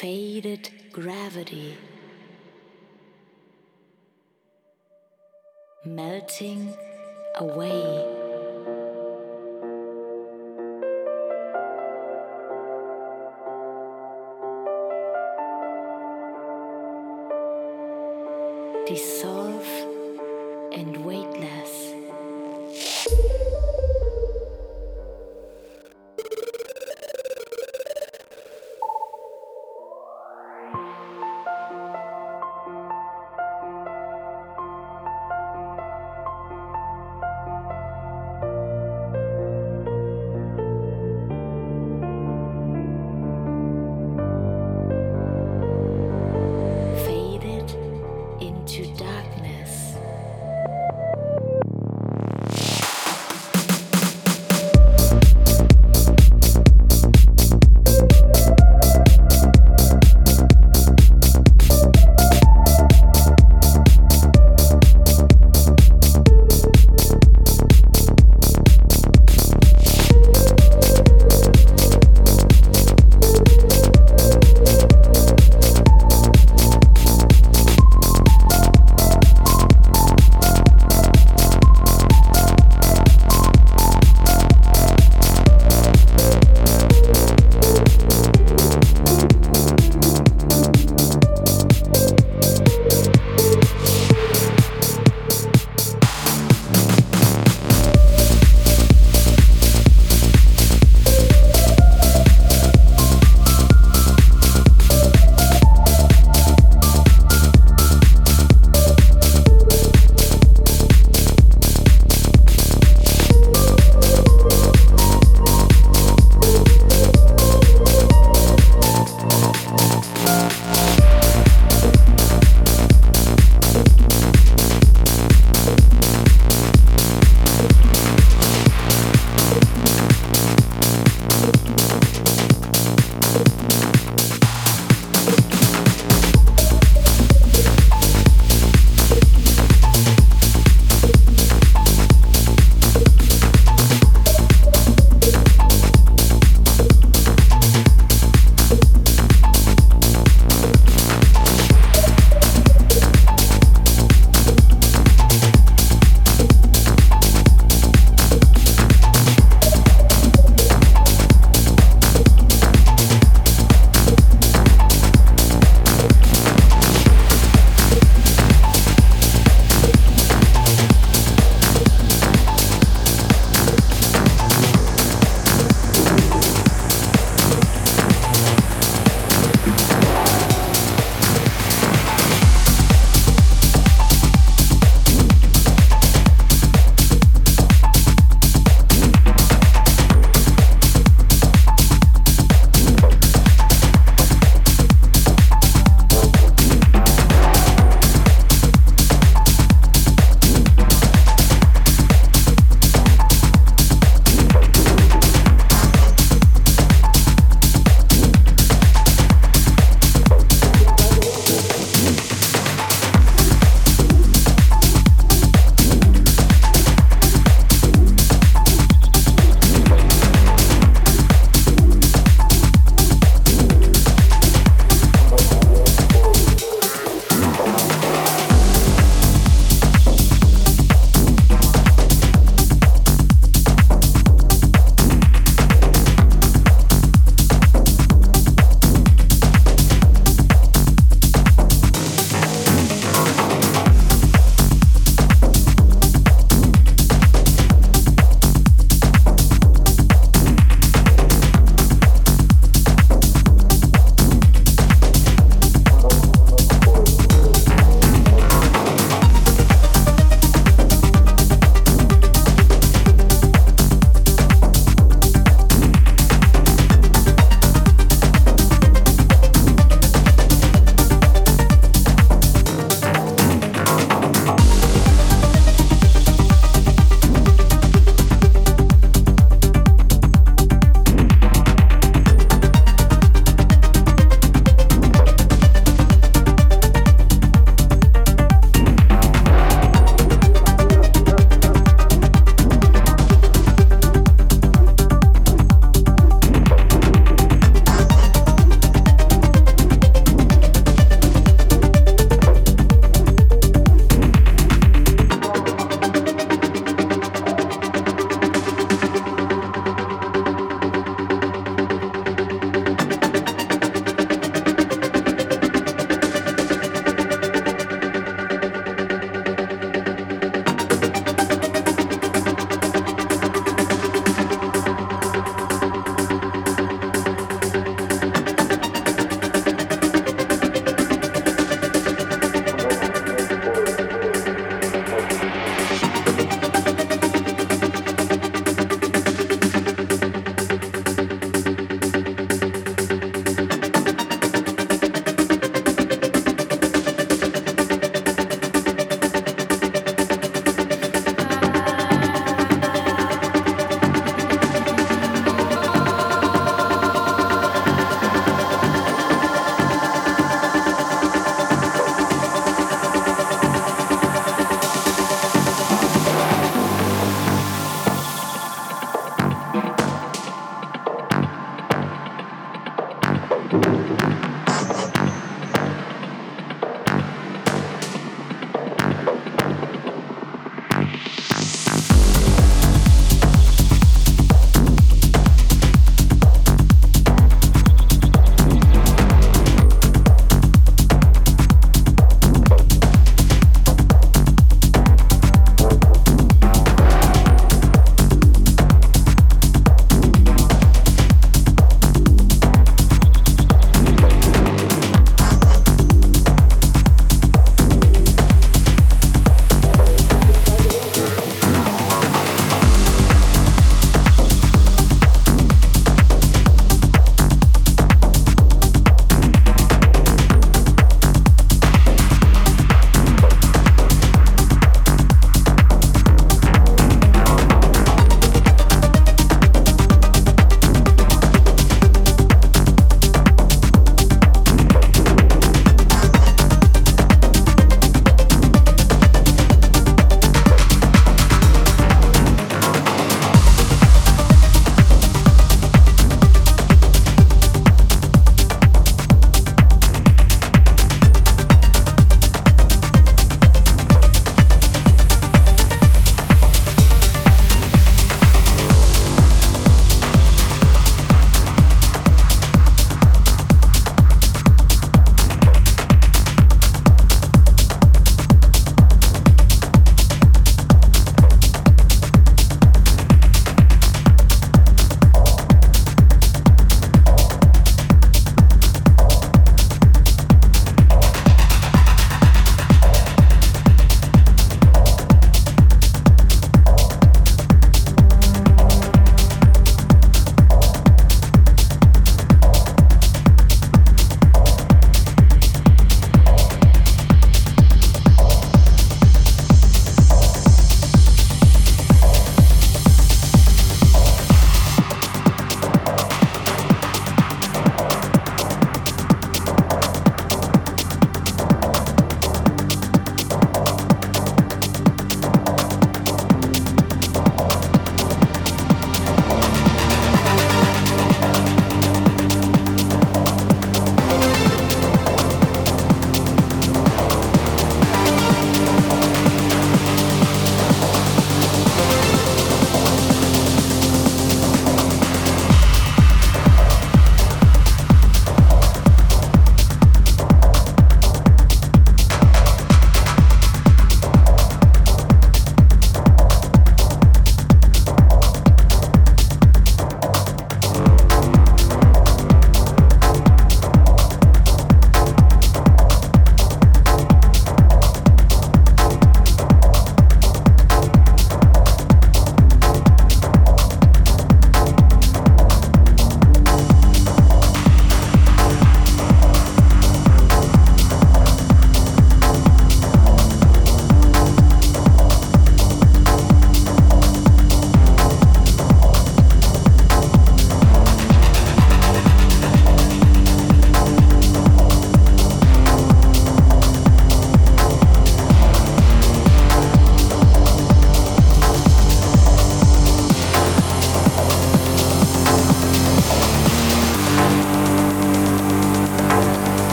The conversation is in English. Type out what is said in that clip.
faded gravity. Melting away.